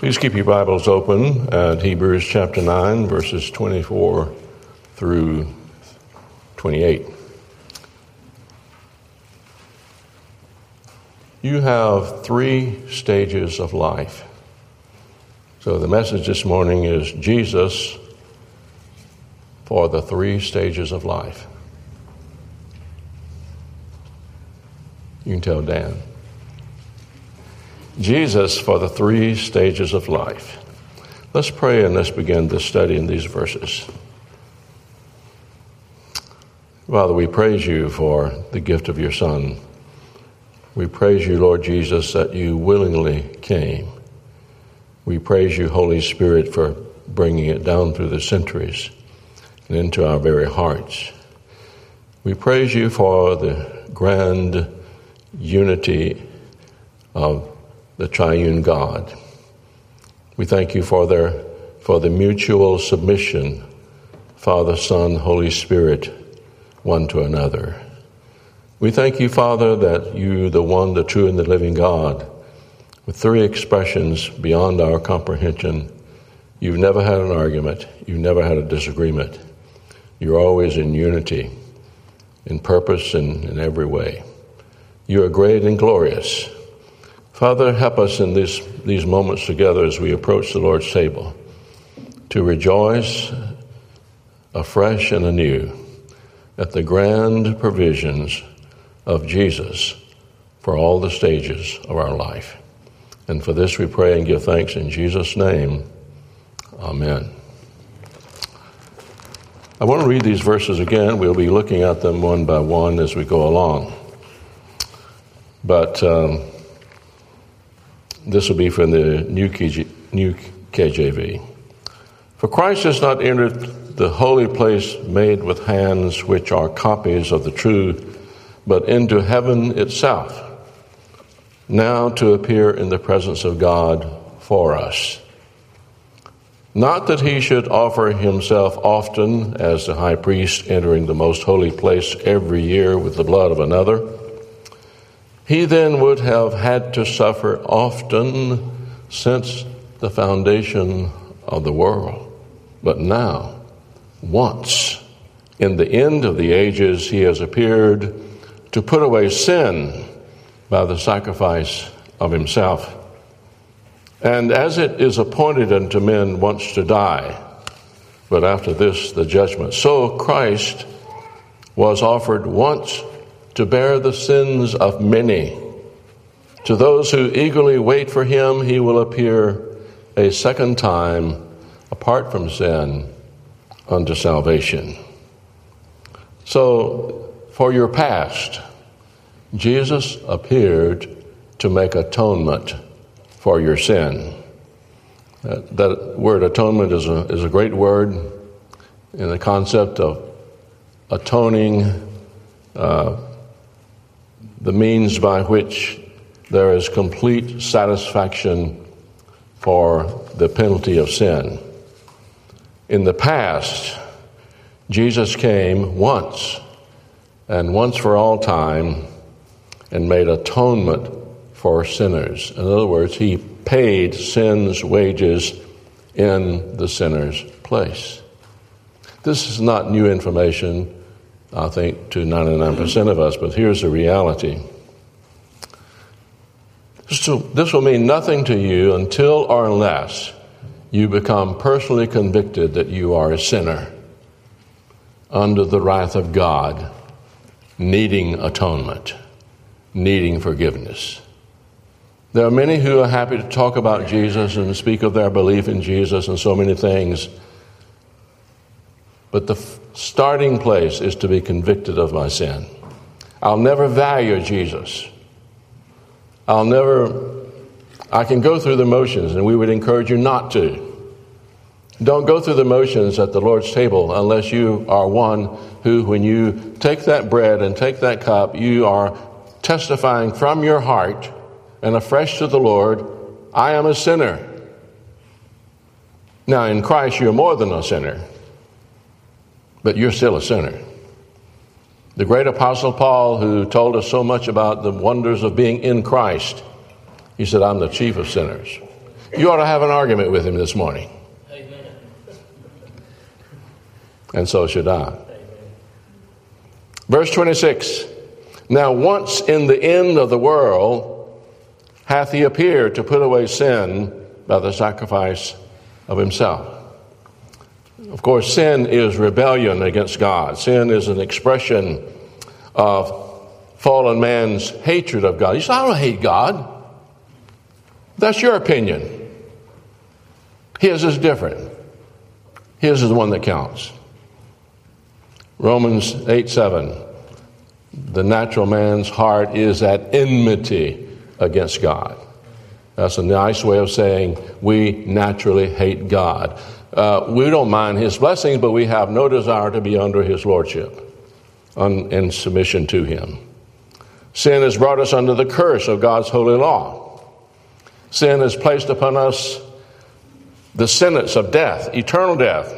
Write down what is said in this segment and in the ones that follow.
Please keep your Bibles open at Hebrews chapter 9, verses 24 through 28. You have three stages of life. So the message this morning is Jesus for the three stages of life. You can tell Dan. Jesus for the three stages of life. Let's pray and let's begin this study in these verses. Father, we praise you for the gift of your Son. We praise you, Lord Jesus, that you willingly came. We praise you, Holy Spirit, for bringing it down through the centuries and into our very hearts. We praise you for the grand unity of the triune God. We thank you for their for the mutual submission, Father, Son, Holy Spirit, one to another. We thank you, Father, that you, the one, the true, and the living God, with three expressions beyond our comprehension, you've never had an argument, you've never had a disagreement. You're always in unity, in purpose, and in every way. You are great and glorious. Father, help us in these, these moments together as we approach the Lord's table to rejoice afresh and anew at the grand provisions of Jesus for all the stages of our life. And for this we pray and give thanks in Jesus' name. Amen. I want to read these verses again. We'll be looking at them one by one as we go along. But. Um, this will be from the New, KJ, New KJV. For Christ has not entered the holy place made with hands, which are copies of the true, but into heaven itself, now to appear in the presence of God for us. Not that he should offer himself often as the high priest entering the most holy place every year with the blood of another he then would have had to suffer often since the foundation of the world. But now, once, in the end of the ages, he has appeared to put away sin by the sacrifice of himself. And as it is appointed unto men once to die, but after this the judgment, so Christ was offered once to bear the sins of many. To those who eagerly wait for him, he will appear a second time apart from sin unto salvation. So, for your past, Jesus appeared to make atonement for your sin. That, that word atonement is a, is a great word in the concept of atoning. Uh, the means by which there is complete satisfaction for the penalty of sin. In the past, Jesus came once and once for all time and made atonement for sinners. In other words, he paid sin's wages in the sinner's place. This is not new information. I think, to 99% of us, but here's the reality. So this will mean nothing to you until or unless you become personally convicted that you are a sinner under the wrath of God, needing atonement, needing forgiveness. There are many who are happy to talk about Jesus and speak of their belief in Jesus and so many things. But the starting place is to be convicted of my sin. I'll never value Jesus. I'll never, I can go through the motions, and we would encourage you not to. Don't go through the motions at the Lord's table unless you are one who, when you take that bread and take that cup, you are testifying from your heart and afresh to the Lord, I am a sinner. Now, in Christ, you're more than a sinner but you're still a sinner. The great apostle Paul, who told us so much about the wonders of being in Christ, he said, I'm the chief of sinners. you ought to have an argument with him this morning. Amen. And so should I. Amen. Verse 26 Now, once in the end of the world hath he appeared to put away sin by the sacrifice of himself. Of course, sin is rebellion against God. Sin is an expression of fallen man's hatred of God. He said, I don't hate God. That's your opinion. His is different. His is the one that counts. Romans 8 7. The natural man's heart is at enmity against God. That's a nice way of saying we naturally hate God. Uh, we don't mind His blessings, but we have no desire to be under His lordship un, in submission to Him. Sin has brought us under the curse of God's holy law. Sin has placed upon us the sentence of death, eternal death,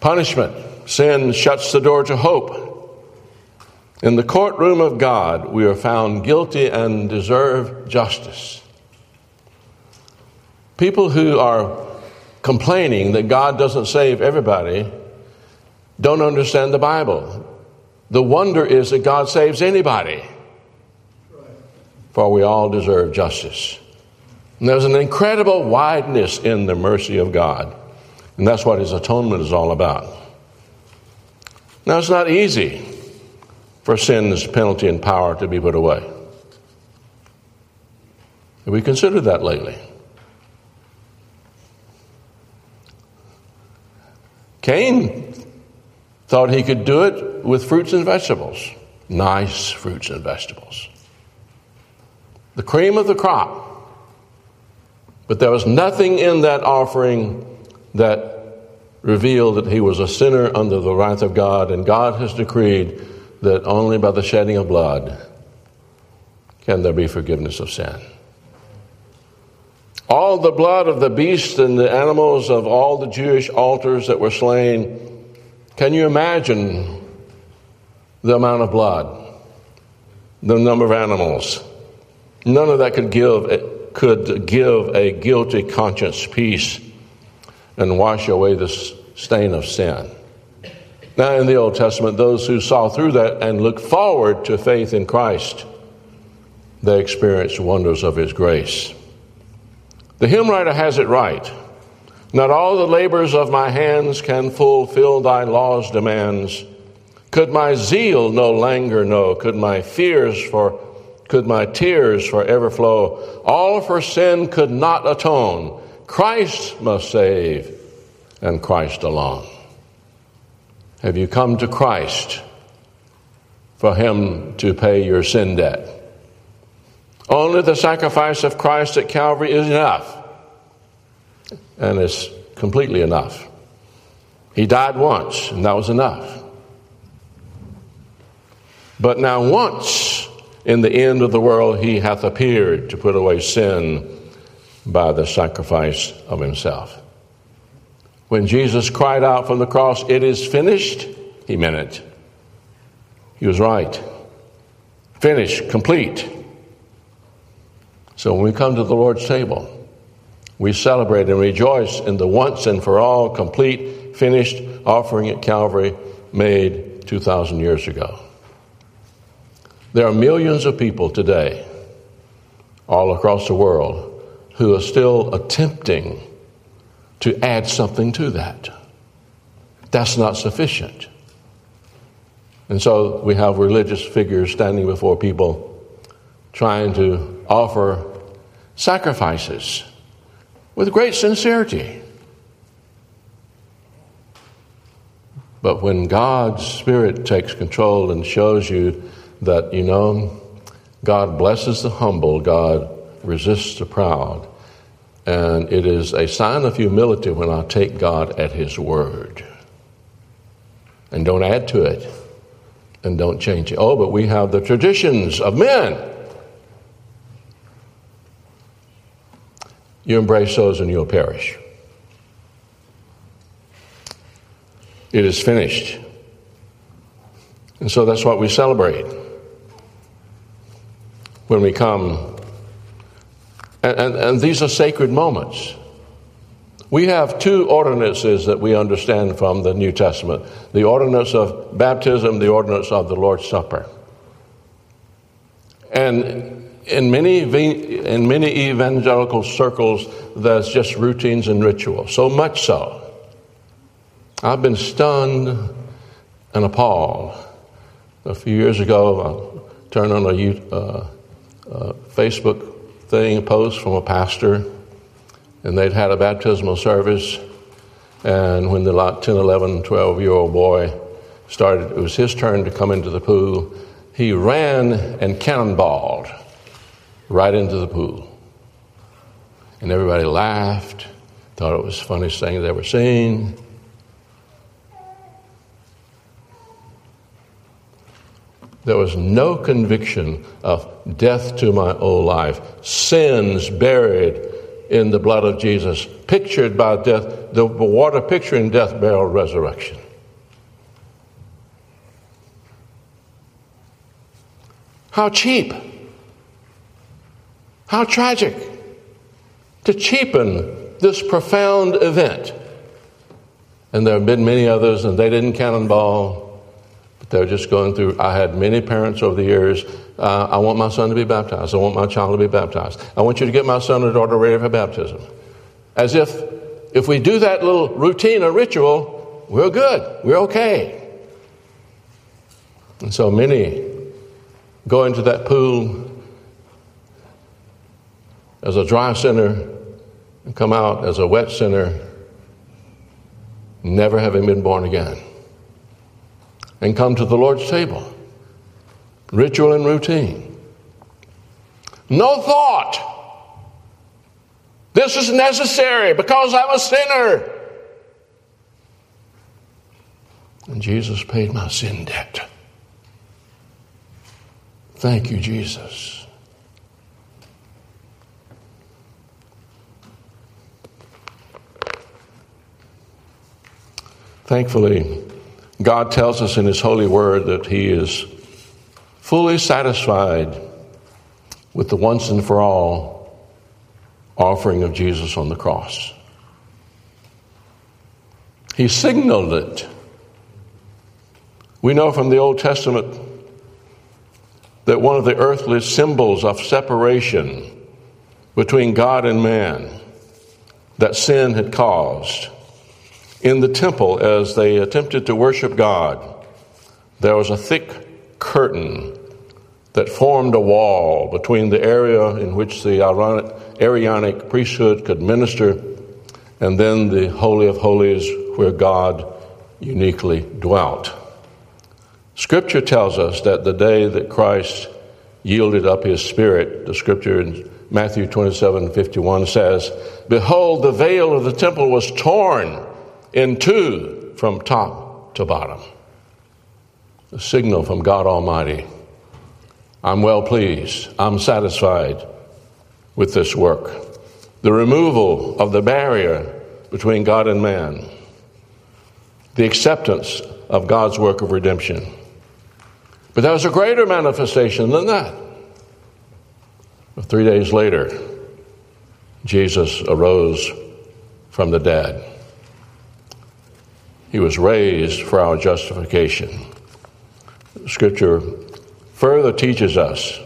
punishment. Sin shuts the door to hope. In the courtroom of God, we are found guilty and deserve justice. People who are complaining that God doesn't save everybody don't understand the Bible. The wonder is that God saves anybody, for we all deserve justice. And there's an incredible wideness in the mercy of God, and that's what His atonement is all about. Now, it's not easy for sin's penalty and power to be put away. Have we considered that lately? Cain thought he could do it with fruits and vegetables. Nice fruits and vegetables. The cream of the crop. But there was nothing in that offering that revealed that he was a sinner under the wrath of God, and God has decreed that only by the shedding of blood can there be forgiveness of sin. All the blood of the beasts and the animals of all the Jewish altars that were slain, can you imagine the amount of blood, the number of animals? None of that could give, could give a guilty conscience peace and wash away the stain of sin. Now, in the Old Testament, those who saw through that and looked forward to faith in Christ, they experienced wonders of His grace. The hymn writer has it right. Not all the labors of my hands can fulfill thy law's demands. Could my zeal no languor know? Could my fears for could my tears forever flow? All for sin could not atone. Christ must save, and Christ alone. Have you come to Christ for Him to pay your sin debt? Only the sacrifice of Christ at Calvary is enough, and it's completely enough. He died once, and that was enough. But now, once in the end of the world, He hath appeared to put away sin by the sacrifice of Himself. When Jesus cried out from the cross, It is finished, he meant it. He was right. Finished, complete. So when we come to the Lord's table, we celebrate and rejoice in the once and for all complete, finished offering at Calvary made 2,000 years ago. There are millions of people today, all across the world, who are still attempting to add something to that. That's not sufficient. And so we have religious figures standing before people trying to offer sacrifices with great sincerity. But when God's Spirit takes control and shows you that, you know, God blesses the humble, God resists the proud, and it is a sign of humility when I take God at His word and don't add to it and don't change it. Oh, but we have the traditions of men. You embrace those and you'll perish. It is finished. And so that's what we celebrate when we come And, and, and these are sacred moments. We have two ordinances that we understand from the New Testament the ordinance of baptism, the ordinance of the Lord's Supper. And in many, in many evangelical circles, there's just routines and rituals, so much so. I've been stunned and appalled. A few years ago, I turned on a uh, uh, Facebook thing, a post from a pastor, and they'd had a baptismal service. And when the 10, 11, 12 year old boy started, it was his turn to come into the pool, he ran and cannonballed right into the pool. And everybody laughed, thought it was the funniest thing they'd ever seen. There was no conviction of death to my old life, sins buried in the blood of Jesus, pictured by death, the water picturing death, burial, resurrection. How cheap! How tragic to cheapen this profound event. And there have been many others, and they didn't cannonball, but they're just going through. I had many parents over the years. Uh, I want my son to be baptized. I want my child to be baptized. I want you to get my son or daughter ready for baptism. As if if we do that little routine or ritual, we're good, we're okay. And so many go into that pool as a dry sinner and come out as a wet sinner, never having been born again, and come to the Lord's table. Ritual and routine. No thought. This is necessary because I'm a sinner. And Jesus paid my sin debt. Thank you, Jesus. Thankfully, God tells us in His holy word that He is fully satisfied with the once and for all offering of Jesus on the cross. He signaled it. We know from the Old Testament that one of the earthly symbols of separation between God and man that sin had caused in the temple, as they attempted to worship God, there was a thick curtain that formed a wall between the area in which the Aaronic priesthood could minister and then the Holy of Holies where God uniquely dwelt. Scripture tells us that the day that Christ yielded up his spirit, the scripture in Matthew 27 51 says, Behold, the veil of the temple was torn in two from top to bottom. A signal from God Almighty. I'm well pleased. I'm satisfied with this work. The removal of the barrier between God and man. The acceptance of God's work of redemption. But there was a greater manifestation than that. Three days later, Jesus arose from the dead. He was raised for our justification. Scripture further teaches us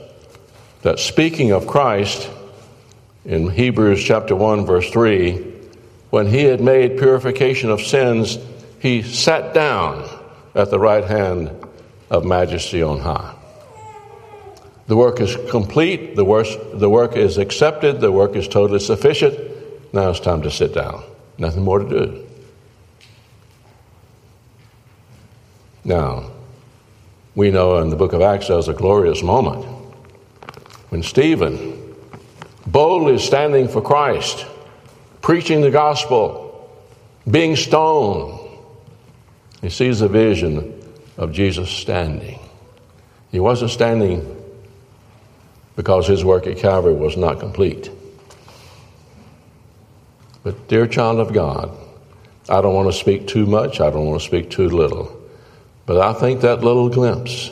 that speaking of Christ in Hebrews chapter 1 verse 3, when he had made purification of sins, he sat down at the right hand of majesty on high. The work is complete, the work, the work is accepted, the work is totally sufficient. Now it's time to sit down. Nothing more to do. Now, we know in the book of Acts there's a glorious moment when Stephen, boldly standing for Christ, preaching the gospel, being stoned, he sees a vision of Jesus standing. He wasn't standing because his work at Calvary was not complete. But, dear child of God, I don't want to speak too much, I don't want to speak too little. But I think that little glimpse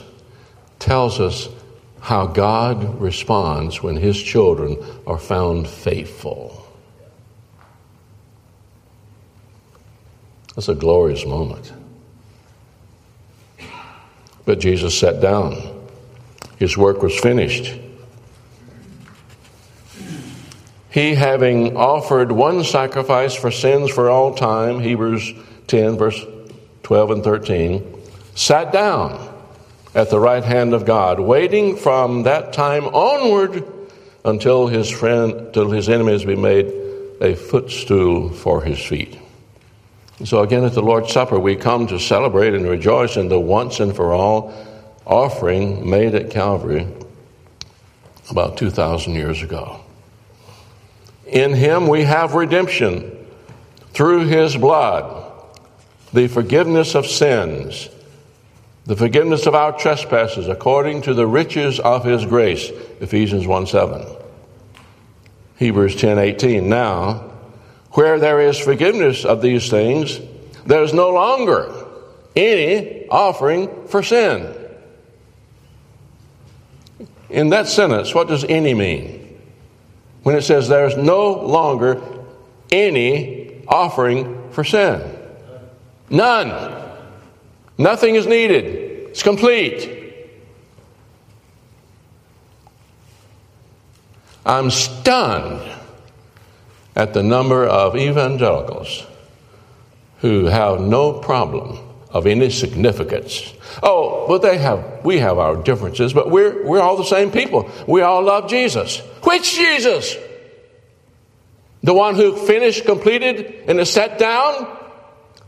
tells us how God responds when his children are found faithful. That's a glorious moment. But Jesus sat down. His work was finished. He, having offered one sacrifice for sins for all time, Hebrews 10, verse 12 and 13, sat down at the right hand of God, waiting from that time onward until his friend, till his enemies be made a footstool for his feet. So again at the Lord's Supper, we come to celebrate and rejoice in the once and for all offering made at Calvary about 2,000 years ago. In Him we have redemption through His blood, the forgiveness of sins, the forgiveness of our trespasses according to the riches of His grace. Ephesians 1 7. Hebrews 10 18. Now, where there is forgiveness of these things, there is no longer any offering for sin. In that sentence, what does any mean? When it says there's no longer any offering for sin. None. Nothing is needed. It's complete. I'm stunned at the number of evangelicals who have no problem of any significance. Oh, but they have we have our differences, but we're we're all the same people. We all love Jesus. Which Jesus? The one who finished, completed, and is set down?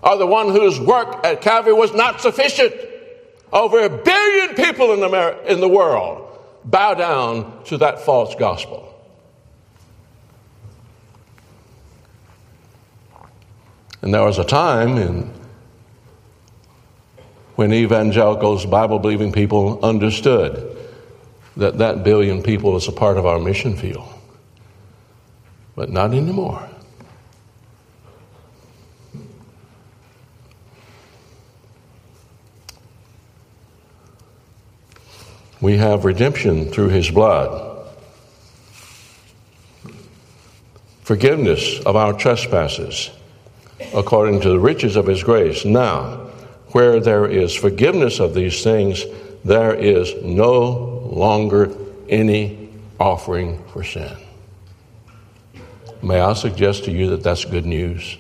Or the one whose work at Calvary was not sufficient? Over a billion people in the, in the world bow down to that false gospel. And there was a time in when evangelicals, Bible believing people understood that that billion people is a part of our mission field. But not anymore. We have redemption through his blood, forgiveness of our trespasses according to the riches of his grace. Now, where there is forgiveness of these things, there is no longer any offering for sin. May I suggest to you that that's good news?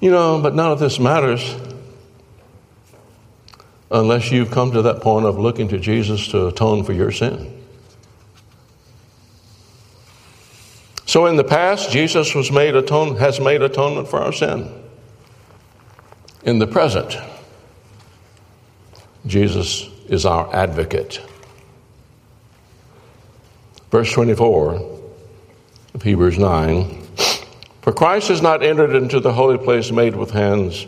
You know, but none of this matters unless you've come to that point of looking to Jesus to atone for your sin. So in the past, Jesus was made atone, has made atonement for our sin. In the present, Jesus is our advocate. Verse 24 of Hebrews 9 For Christ has not entered into the holy place made with hands,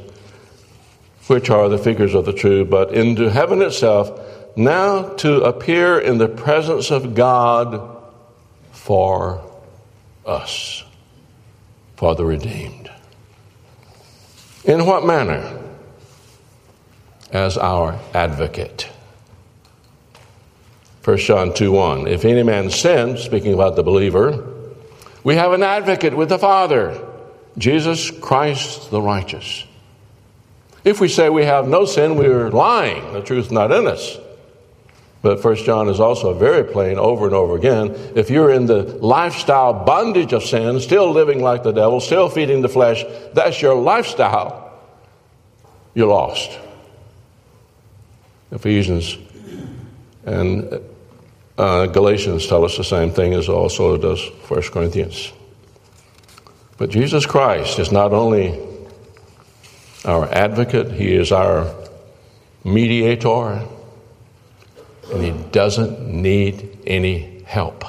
which are the figures of the true, but into heaven itself, now to appear in the presence of God for us for the redeemed. In what manner? As our advocate. 1 John 2 1. If any man sins, speaking about the believer, we have an advocate with the Father, Jesus Christ the righteous. If we say we have no sin, we are lying. The truth is not in us. But First John is also very plain over and over again. If you're in the lifestyle bondage of sin, still living like the devil, still feeding the flesh, that's your lifestyle, you're lost. Ephesians and uh, Galatians tell us the same thing as also does First Corinthians. But Jesus Christ is not only our advocate, He is our mediator and he doesn't need any help.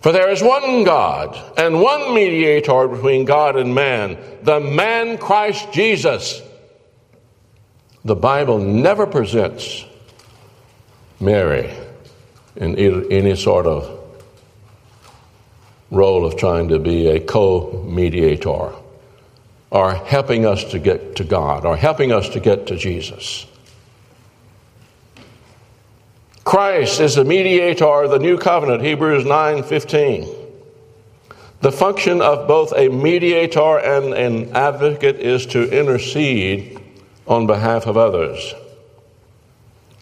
For there is one God and one mediator between God and man, the man Christ Jesus. The Bible never presents Mary in any sort of role of trying to be a co mediator. Are helping us to get to God, are helping us to get to Jesus. Christ is the mediator of the new covenant, Hebrews 9:15. The function of both a mediator and an advocate is to intercede on behalf of others.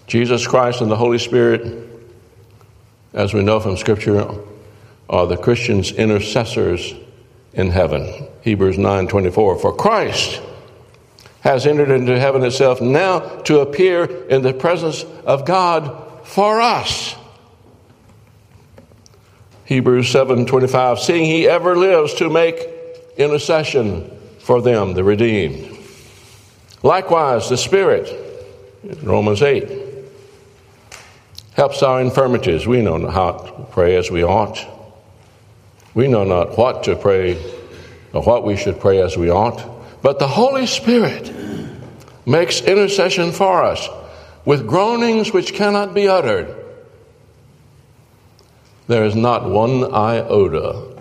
Jesus Christ and the Holy Spirit, as we know from Scripture, are the Christians' intercessors in heaven. Hebrews 9:24. For Christ has entered into heaven itself now to appear in the presence of God for us. Hebrews 7:25 seeing he ever lives to make intercession for them the redeemed. Likewise the Spirit Romans 8 helps our infirmities. We know not how to pray as we ought. We know not what to pray or what we should pray as we ought, but the Holy Spirit makes intercession for us with groanings which cannot be uttered. There is not one iota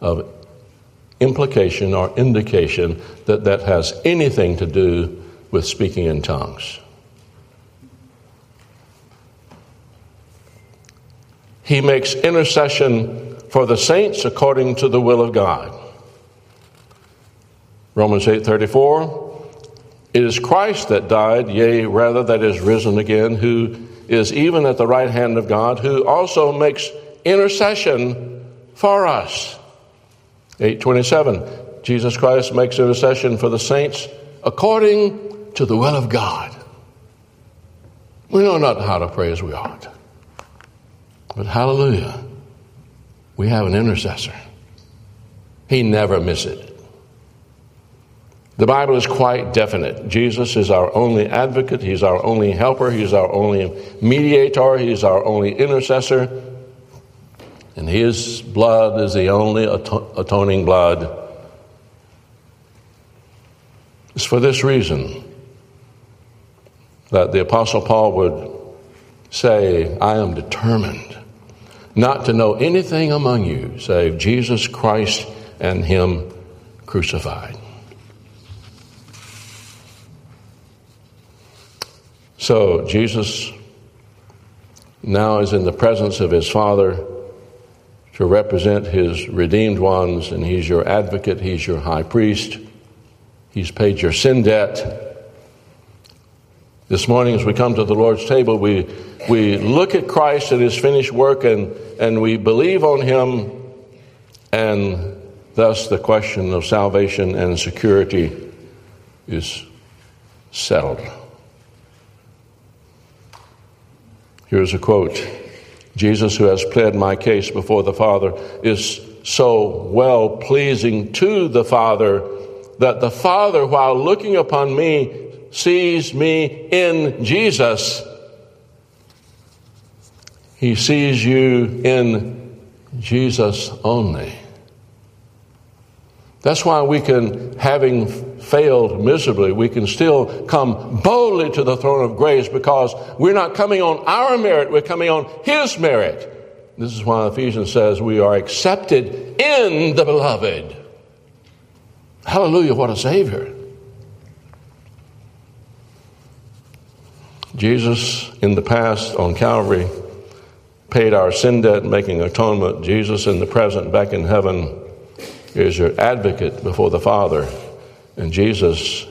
of implication or indication that that has anything to do with speaking in tongues. He makes intercession for the saints according to the will of God. Romans 8:34 It is Christ that died, yea, rather that is risen again, who is even at the right hand of God, who also makes intercession for us. 827 Jesus Christ makes intercession for the saints according to the will of God. We know not how to pray as we ought. But hallelujah, we have an intercessor. He never misses it. The Bible is quite definite. Jesus is our only advocate, He's our only helper, He's our only mediator, He's our only intercessor. And His blood is the only atoning blood. It's for this reason that the Apostle Paul would say, I am determined not to know anything among you save Jesus Christ and Him crucified. So Jesus now is in the presence of His Father to represent His redeemed ones, and He's your advocate, He's your high priest, He's paid your sin debt. This morning, as we come to the Lord's table, we, we look at Christ and his finished work and, and we believe on him, and thus the question of salvation and security is settled. Here's a quote Jesus, who has pled my case before the Father, is so well pleasing to the Father that the Father, while looking upon me, sees me in Jesus, he sees you in Jesus only. That's why we can, having failed miserably, we can still come boldly to the throne of grace because we're not coming on our merit, we're coming on His merit. This is why Ephesians says we are accepted in the beloved. Hallelujah, what a Savior. Jesus, in the past on Calvary, paid our sin debt, making atonement. Jesus, in the present, back in heaven, is your advocate before the Father. And Jesus,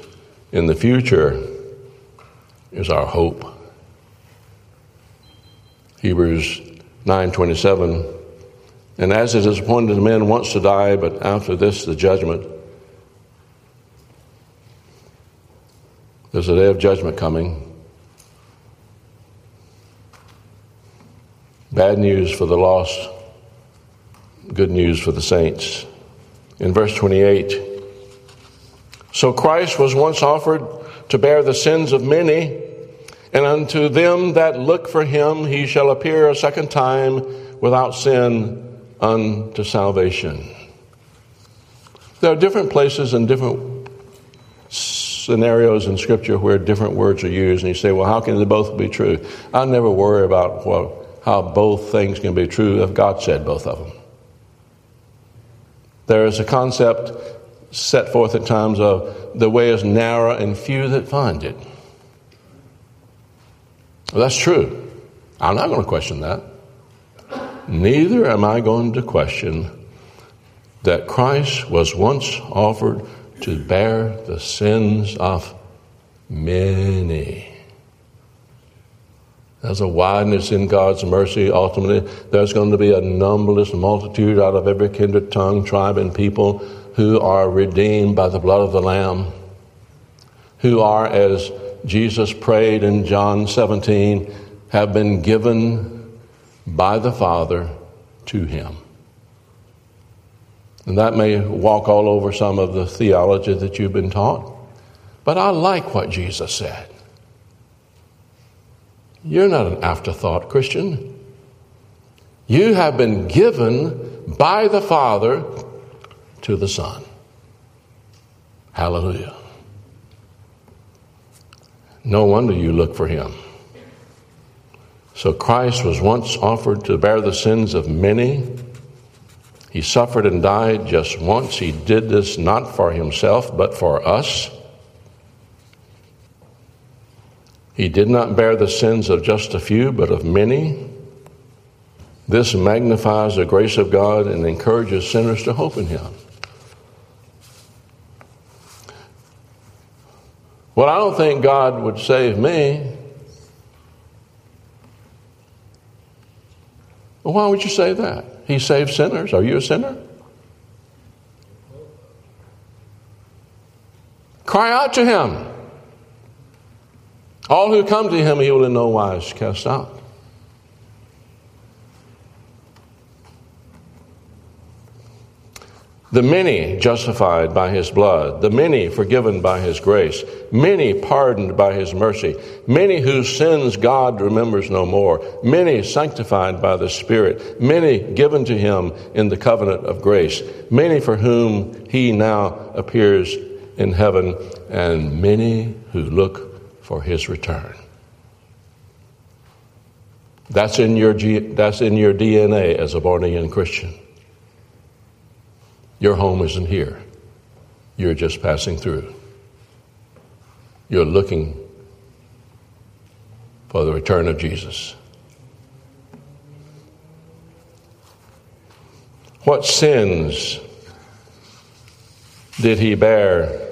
in the future, is our hope. Hebrews 9:27 And as it is appointed men once to die but after this the judgment there's a day of judgment coming Bad news for the lost, good news for the saints. In verse 28, so Christ was once offered to bear the sins of many, and unto them that look for him he shall appear a second time without sin unto salvation. There are different places and different scenarios in Scripture where different words are used, and you say, well, how can they both be true? I never worry about, well, how both things can be true if God said both of them. There is a concept set forth at times of the way is narrow and few that find it. Well, that's true. I'm not going to question that. Neither am I going to question that Christ was once offered to bear the sins of many. There's a wideness in God's mercy. Ultimately, there's going to be a numberless multitude out of every kindred, tongue, tribe, and people who are redeemed by the blood of the Lamb, who are, as Jesus prayed in John 17, have been given by the Father to Him. And that may walk all over some of the theology that you've been taught, but I like what Jesus said. You're not an afterthought Christian. You have been given by the Father to the Son. Hallelujah. No wonder you look for him. So Christ was once offered to bear the sins of many. He suffered and died just once. He did this not for himself, but for us. He did not bear the sins of just a few, but of many. This magnifies the grace of God and encourages sinners to hope in Him. Well, I don't think God would save me. Well, why would you say that? He saves sinners. Are you a sinner? Cry out to Him. All who come to him, he will in no wise cast out. The many justified by his blood, the many forgiven by his grace, many pardoned by his mercy, many whose sins God remembers no more, many sanctified by the Spirit, many given to him in the covenant of grace, many for whom he now appears in heaven, and many who look for his return. That's in your, that's in your DNA as a born again Christian. Your home isn't here, you're just passing through. You're looking for the return of Jesus. What sins did he bear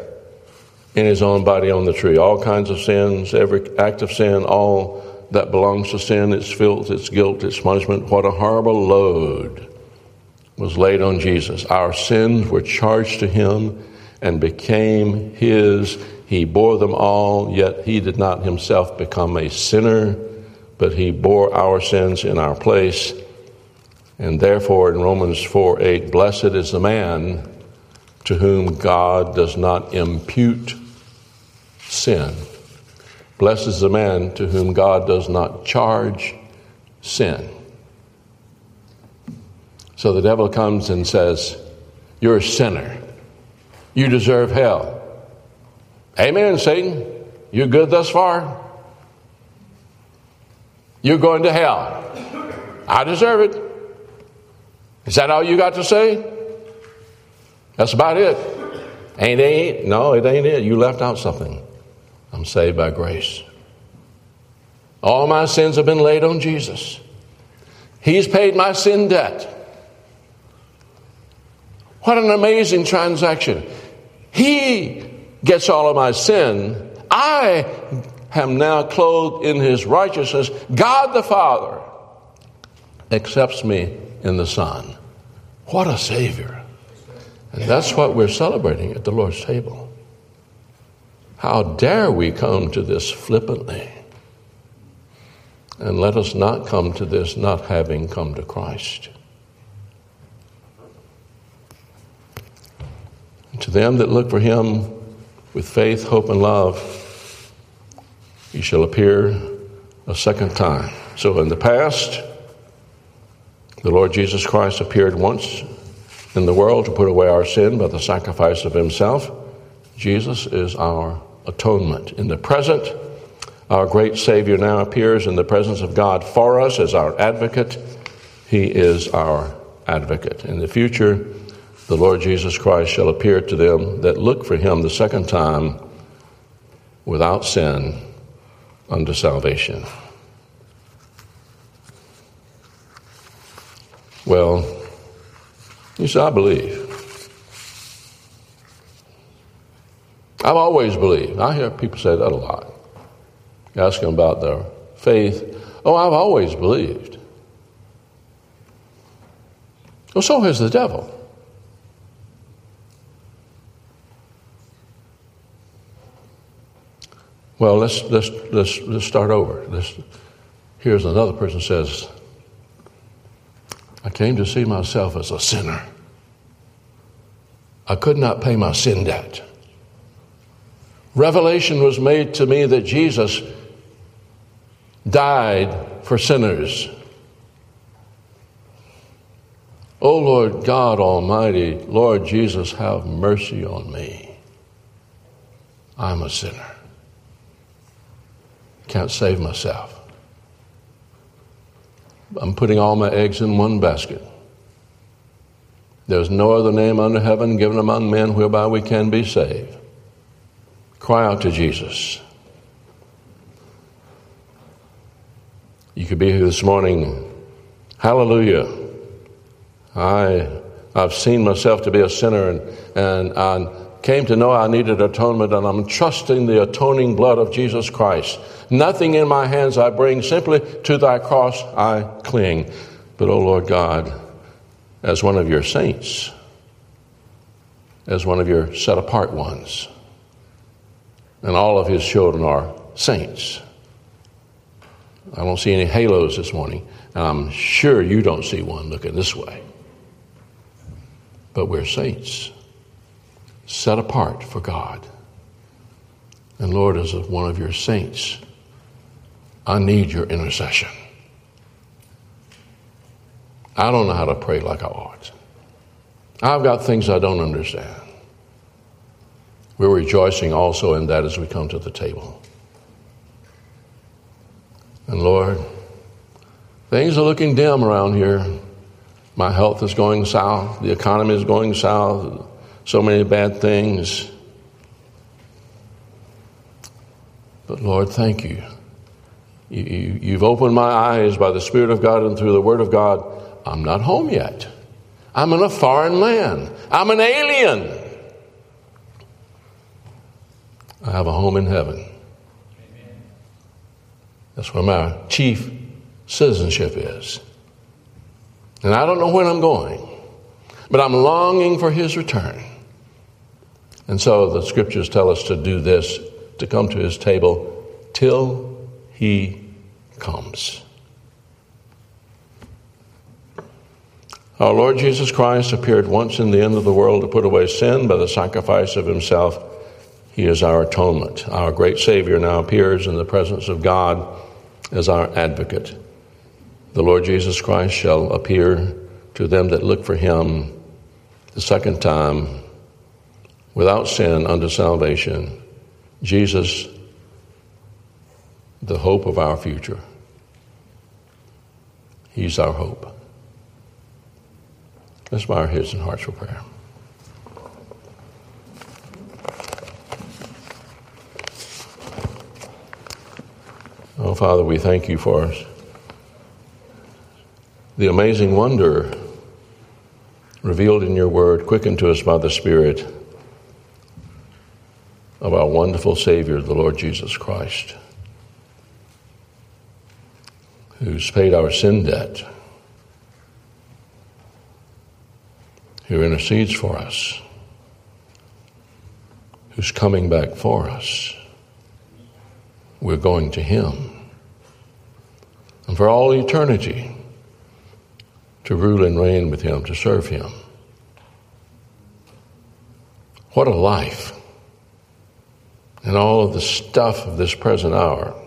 in his own body on the tree. All kinds of sins, every act of sin, all that belongs to sin, its filth, its guilt, its punishment. What a horrible load was laid on Jesus. Our sins were charged to him and became his. He bore them all, yet he did not himself become a sinner, but he bore our sins in our place. And therefore, in Romans 4 8, blessed is the man to whom God does not impute sin. Blessed is the man to whom God does not charge sin. So the devil comes and says, You're a sinner. You deserve hell. Amen, Satan. You're good thus far. You're going to hell. I deserve it. Is that all you got to say? That's about it. Ain't it? No, it ain't it. You left out something. I'm saved by grace. All my sins have been laid on Jesus. He's paid my sin debt. What an amazing transaction. He gets all of my sin. I am now clothed in his righteousness. God the Father accepts me in the Son. What a Savior. And that's what we're celebrating at the Lord's table. How dare we come to this flippantly? And let us not come to this not having come to Christ. To them that look for him with faith, hope, and love, he shall appear a second time. So in the past, the Lord Jesus Christ appeared once in the world to put away our sin by the sacrifice of himself. Jesus is our atonement. In the present, our great Savior now appears in the presence of God for us as our advocate. He is our advocate. In the future, the Lord Jesus Christ shall appear to them that look for him the second time without sin unto salvation. Well, you say, I believe. I've always believed. I hear people say that a lot. You ask them about their faith. Oh, I've always believed. Well, so has the devil. Well, let's, let's, let's, let's start over. Let's, here's another person says, I came to see myself as a sinner. I could not pay my sin debt. Revelation was made to me that Jesus died for sinners. O oh Lord God Almighty, Lord Jesus, have mercy on me. I'm a sinner. Can't save myself. I'm putting all my eggs in one basket. There's no other name under heaven given among men whereby we can be saved. Cry out to Jesus. You could be here this morning. Hallelujah. I, I've seen myself to be a sinner and, and I came to know I needed atonement, and I'm trusting the atoning blood of Jesus Christ. Nothing in my hands I bring, simply to thy cross I cling. But, O oh Lord God, as one of your saints, as one of your set apart ones, and all of his children are saints. I don't see any halos this morning, and I'm sure you don't see one looking this way but we're saints, set apart for God. And Lord, as one of your saints, I need your intercession. I don't know how to pray like I ought. I've got things I don't understand. We're rejoicing also in that as we come to the table. And Lord, things are looking dim around here. My health is going south. The economy is going south. So many bad things. But Lord, thank you. you. have opened my eyes by the Spirit of God and through the Word of God. I'm not home yet. I'm in a foreign land. I'm an alien. I have a home in heaven. That's where my chief citizenship is. And I don't know when I'm going, but I'm longing for his return. And so the scriptures tell us to do this, to come to his table till he comes. Our Lord Jesus Christ appeared once in the end of the world to put away sin by the sacrifice of himself. He is our atonement. Our great Savior now appears in the presence of God as our advocate the Lord Jesus Christ shall appear to them that look for him the second time without sin unto salvation. Jesus, the hope of our future. He's our hope. Let's bow our heads and hearts for prayer. Oh, Father, we thank you for us the amazing wonder revealed in your word, quickened to us by the Spirit, of our wonderful Savior, the Lord Jesus Christ, who's paid our sin debt, who intercedes for us, who's coming back for us. We're going to Him. And for all eternity, to rule and reign with Him, to serve Him. What a life. And all of the stuff of this present hour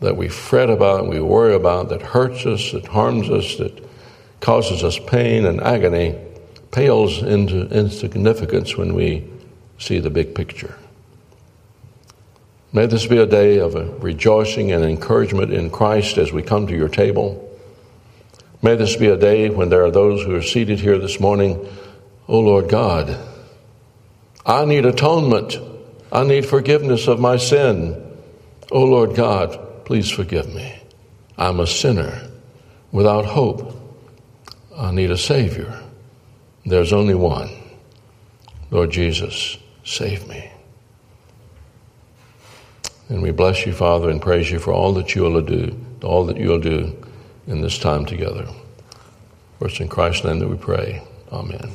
that we fret about and we worry about that hurts us, that harms us, that causes us pain and agony pales into insignificance when we see the big picture. May this be a day of a rejoicing and encouragement in Christ as we come to your table. May this be a day when there are those who are seated here this morning, Oh Lord God, I need atonement. I need forgiveness of my sin. Oh Lord God, please forgive me. I'm a sinner without hope. I need a Savior. There's only one. Lord Jesus, save me. And we bless you, Father, and praise you for all that you will do, all that you will do in this time together. For it's in Christ's name that we pray. Amen.